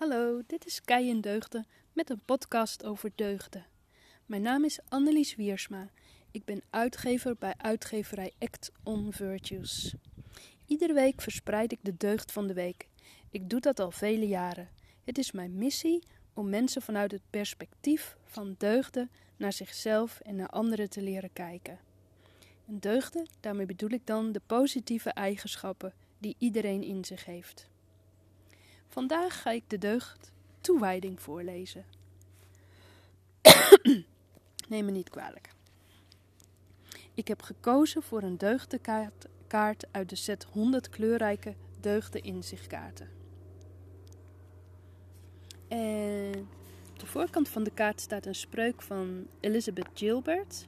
Hallo, dit is Kei en Deugden met een podcast over deugden. Mijn naam is Annelies Wiersma. Ik ben uitgever bij uitgeverij Act on Virtues. Iedere week verspreid ik de deugd van de week. Ik doe dat al vele jaren. Het is mijn missie om mensen vanuit het perspectief van deugden naar zichzelf en naar anderen te leren kijken. En deugden, daarmee bedoel ik dan de positieve eigenschappen die iedereen in zich heeft. Vandaag ga ik de deugd toewijding voorlezen. Neem me niet kwalijk. Ik heb gekozen voor een deugdenkaart uit de set 100 kleurrijke deugden inzichtkaarten. En op de voorkant van de kaart staat een spreuk van Elizabeth Gilbert,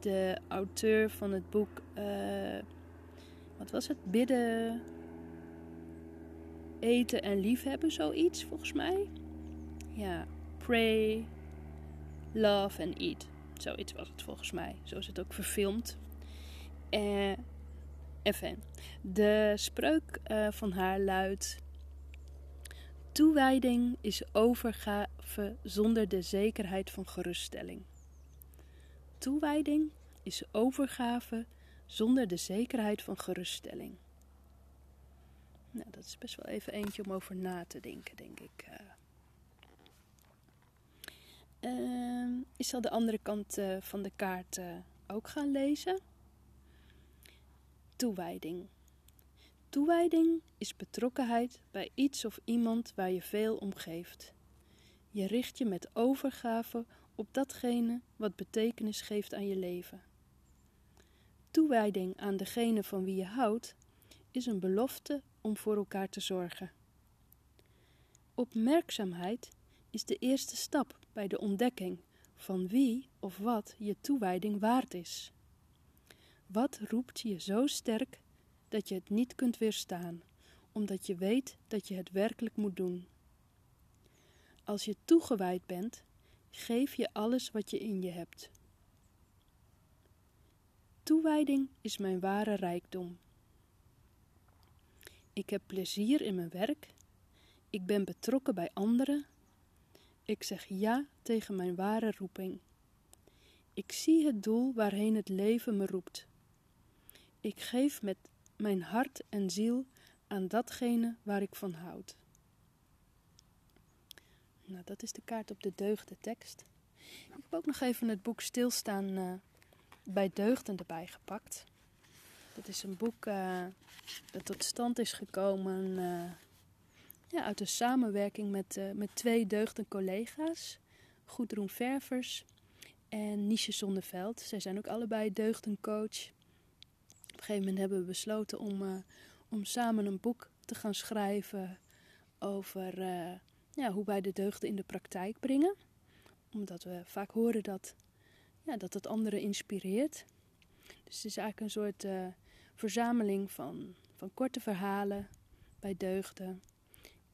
de auteur van het boek, uh, wat was het? Bidden, eten en liefhebben, zoiets volgens mij. Ja, pray, love and eat. Zoiets was het volgens mij. Zo is het ook verfilmd. Eh, even. De spreuk uh, van haar luidt: Toewijding is overgave zonder de zekerheid van geruststelling. Toewijding is overgave zonder de zekerheid van geruststelling. Nou, dat is best wel even eentje om over na te denken, denk ik. Uh, ik zal de andere kant uh, van de kaart uh, ook gaan lezen. Toewijding. Toewijding is betrokkenheid bij iets of iemand waar je veel om geeft. Je richt je met overgave op datgene wat betekenis geeft aan je leven. Toewijding aan degene van wie je houdt is een belofte om voor elkaar te zorgen. Opmerkzaamheid is de eerste stap bij de ontdekking van wie of wat je toewijding waard is. Wat roept je zo sterk dat je het niet kunt weerstaan, omdat je weet dat je het werkelijk moet doen? Als je toegewijd bent, geef je alles wat je in je hebt. Toewijding is mijn ware rijkdom. Ik heb plezier in mijn werk. Ik ben betrokken bij anderen. Ik zeg ja tegen mijn ware roeping. Ik zie het doel waarheen het leven me roept. Ik geef met mijn hart en ziel aan datgene waar ik van houd. Nou, dat is de kaart op de deugde tekst. Ik heb ook nog even het boek Stilstaan uh, bij deugden erbij gepakt. Dat is een boek uh, dat tot stand is gekomen uh, ja, uit een samenwerking met, uh, met twee deugden collega's. Goedroen Ververs en Niesje Zonneveld. Zij zijn ook allebei deugdencoach. Op een gegeven moment hebben we besloten om, om samen een boek te gaan schrijven over ja, hoe wij de deugden in de praktijk brengen. Omdat we vaak horen dat, ja, dat het anderen inspireert. Dus het is eigenlijk een soort verzameling van, van korte verhalen bij deugden.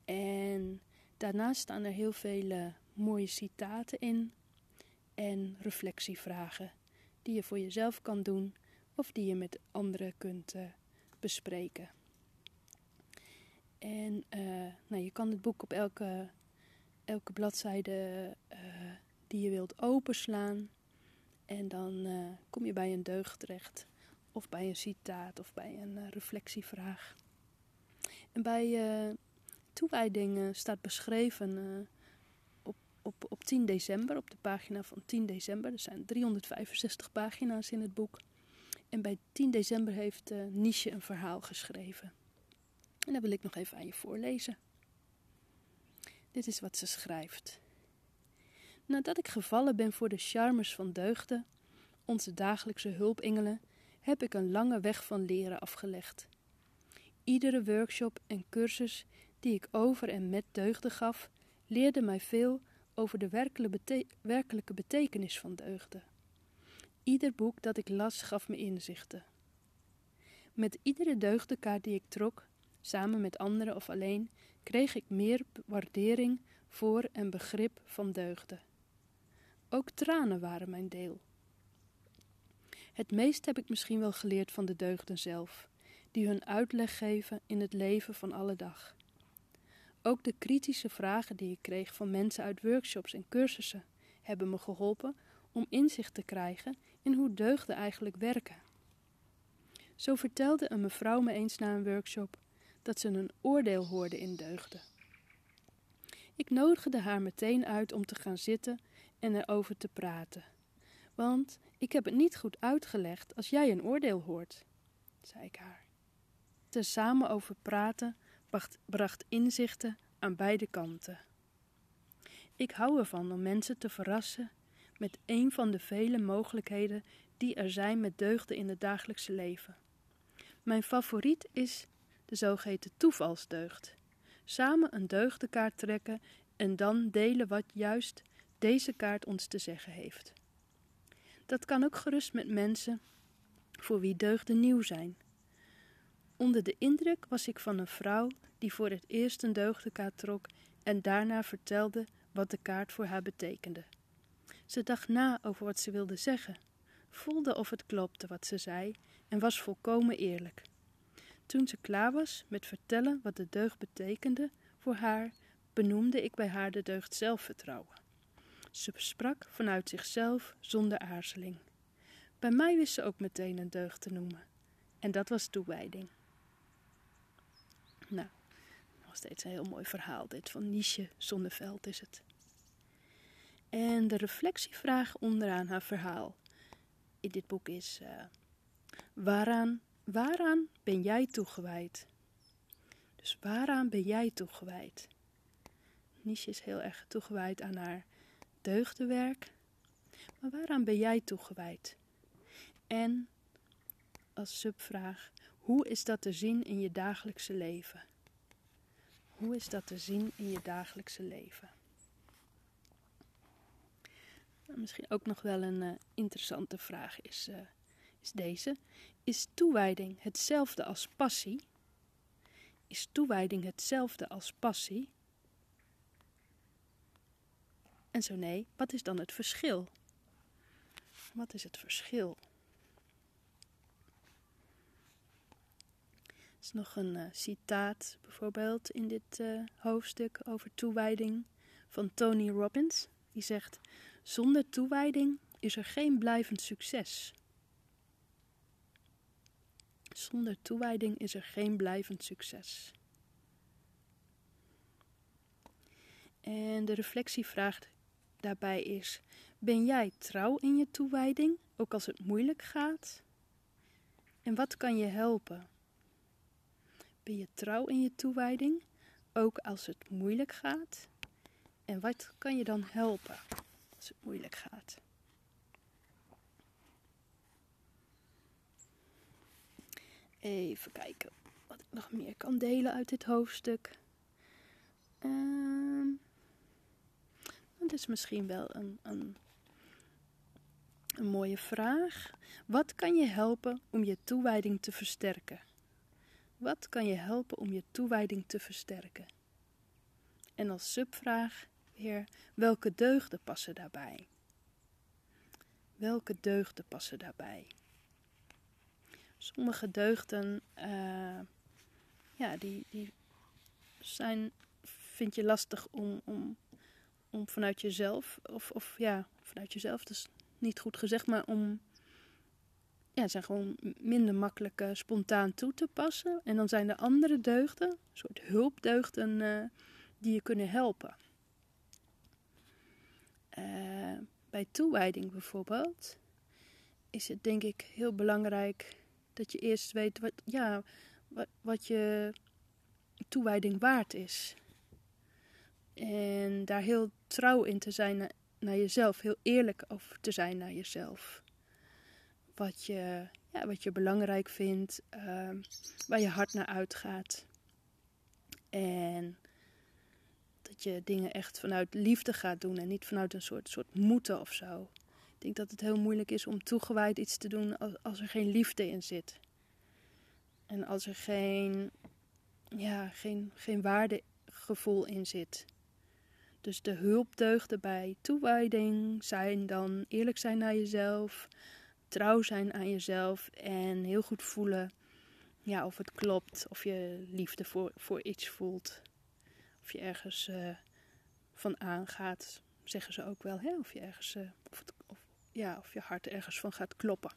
En daarnaast staan er heel veel mooie citaten in en reflectievragen die je voor jezelf kan doen of die je met anderen kunt uh, bespreken. En uh, nou, je kan het boek op elke, elke bladzijde uh, die je wilt openslaan. En dan kom je bij een deugd terecht of bij een citaat of bij een uh, reflectievraag. En bij uh, toewijding staat beschreven op, op, op 10 december, op de pagina van 10 december. Er zijn 365 pagina's in het boek. En bij 10 december heeft uh, een verhaal geschreven. En dat wil ik nog even aan je voorlezen. Dit is wat ze schrijft. Nadat ik gevallen ben voor de charmes van deugden, onze dagelijkse hulpengelen, heb ik een lange weg van leren afgelegd. Iedere workshop en cursus die ik over en met deugden gaf, leerde mij veel over de werkelijke betekenis van deugden. Ieder boek dat ik las gaf me inzichten. Met iedere deugdenkaart die ik trok, samen met anderen of alleen, kreeg ik meer waardering voor en begrip van deugden. Ook tranen waren mijn deel. Het meest heb ik misschien wel geleerd van de deugden zelf, die hun uitleg geven in het leven van alle dag. Ook de kritische vragen die ik kreeg van mensen uit workshops en cursussen hebben me geholpen om inzicht te krijgen in hoe deugden eigenlijk werken. Zo vertelde een mevrouw me eens na een workshop dat ze een oordeel hoorde in deugden. Ik nodigde haar meteen uit om te gaan zitten en erover te praten. Want ik heb het niet goed uitgelegd als jij een oordeel hoort, zei ik haar. Er samen over praten bracht, bracht inzichten aan beide kanten. Ik hou ervan om mensen te verrassen met een van de vele mogelijkheden die er zijn met deugden in het dagelijkse leven. Mijn favoriet is de zogeheten toevalsdeugd. Samen een deugdenkaart trekken en dan delen wat juist deze kaart ons te zeggen heeft. Dat kan ook gerust met mensen voor wie deugden nieuw zijn. Onder de indruk was ik van een vrouw die voor het eerst een deugdenkaart trok en daarna vertelde wat de kaart voor haar betekende. Ze dacht na over wat ze wilde zeggen, voelde of het klopte wat ze zei en was volkomen eerlijk. Toen ze klaar was met vertellen wat de deugd betekende voor haar, benoemde ik bij haar de deugd zelfvertrouwen. Ze sprak vanuit zichzelf zonder aarzeling. Bij mij wist ze ook meteen een deugd te noemen. En dat was toewijding. Nou, nog steeds een heel mooi verhaal. Dit van Niesje Zonneveld is het. En de reflectievraag onderaan haar verhaal in dit boek is: uh, waaraan, waaraan ben jij toegewijd? Dus waaraan ben jij toegewijd? Niesje is heel erg toegewijd aan haar deugdenwerk. Maar waaraan ben jij toegewijd? En als subvraag, hoe is dat te zien in je dagelijkse leven? Hoe is dat te zien in je dagelijkse leven? Nou, misschien ook nog wel een uh, interessante vraag is, uh, is deze. Is toewijding hetzelfde als passie? Is toewijding hetzelfde als passie? En zo nee, wat is dan het verschil? Wat is het verschil? Er is nog een uh, citaat bijvoorbeeld in dit uh, hoofdstuk over toewijding van Tony Robbins. Die zegt: Zonder toewijding is er geen blijvend succes. Zonder toewijding is er geen blijvend succes. En de reflectie vraagt daarbij is: ben jij trouw in je toewijding, ook als het moeilijk gaat? En wat kan je helpen? Ben je trouw in je toewijding, ook als het moeilijk gaat? En wat kan je dan helpen als het moeilijk gaat? Even kijken wat ik nog meer kan delen uit dit hoofdstuk. Ehm. Is misschien wel een, een, een mooie vraag. Wat kan je helpen om je toewijding te versterken? Wat kan je helpen om je toewijding te versterken? En als subvraag weer, welke deugden passen daarbij? Welke deugden passen daarbij? Sommige deugden, uh, ja, die, die zijn, vind je lastig om, om om vanuit jezelf, of, of ja, vanuit jezelf, dat is niet goed gezegd, maar om, ja, zijn gewoon minder makkelijk spontaan toe te passen. En dan zijn er andere deugden, een soort hulpdeugden, uh, die je kunnen helpen. Uh, bij toewijding bijvoorbeeld is het denk ik heel belangrijk dat je eerst weet wat, ja, wat, wat je toewijding waard is. En daar heel trouw in te zijn naar, jezelf, heel eerlijk over te zijn naar jezelf. Wat je, ja, wat je belangrijk vindt, ehm, waar je hart naar uitgaat. En dat je dingen echt vanuit liefde gaat doen en niet vanuit een soort, soort moeten of zo. Ik denk dat het heel moeilijk is om toegewijd iets te doen als, als er geen liefde in zit. En als er geen, ja, geen, geen waardegevoel in zit. Dus de hulpdeugden bij toewijding zijn dan eerlijk zijn naar jezelf, trouw zijn aan jezelf en heel goed voelen ja, of het klopt, of je liefde voor, voor iets voelt. Of je ergens uh, van aangaat, zeggen ze ook wel. Hè? Of je ergens, uh, of, ja, of je hart ergens van gaat kloppen.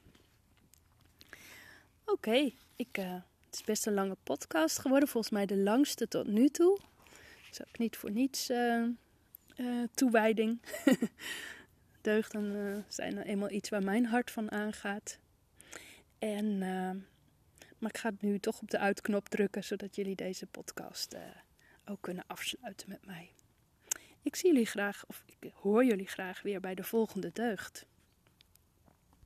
Oké, ik, uh, het is best een lange podcast geworden. Volgens mij de langste tot nu toe. is ook niet voor niets toewijding. Deugden zijn nou eenmaal iets waar mijn hart van aangaat. En maar ik ga nu toch op de uitknop drukken, zodat jullie deze podcast uh, ook kunnen afsluiten met mij. Ik zie jullie graag, of ik hoor jullie graag weer bij de volgende deugd.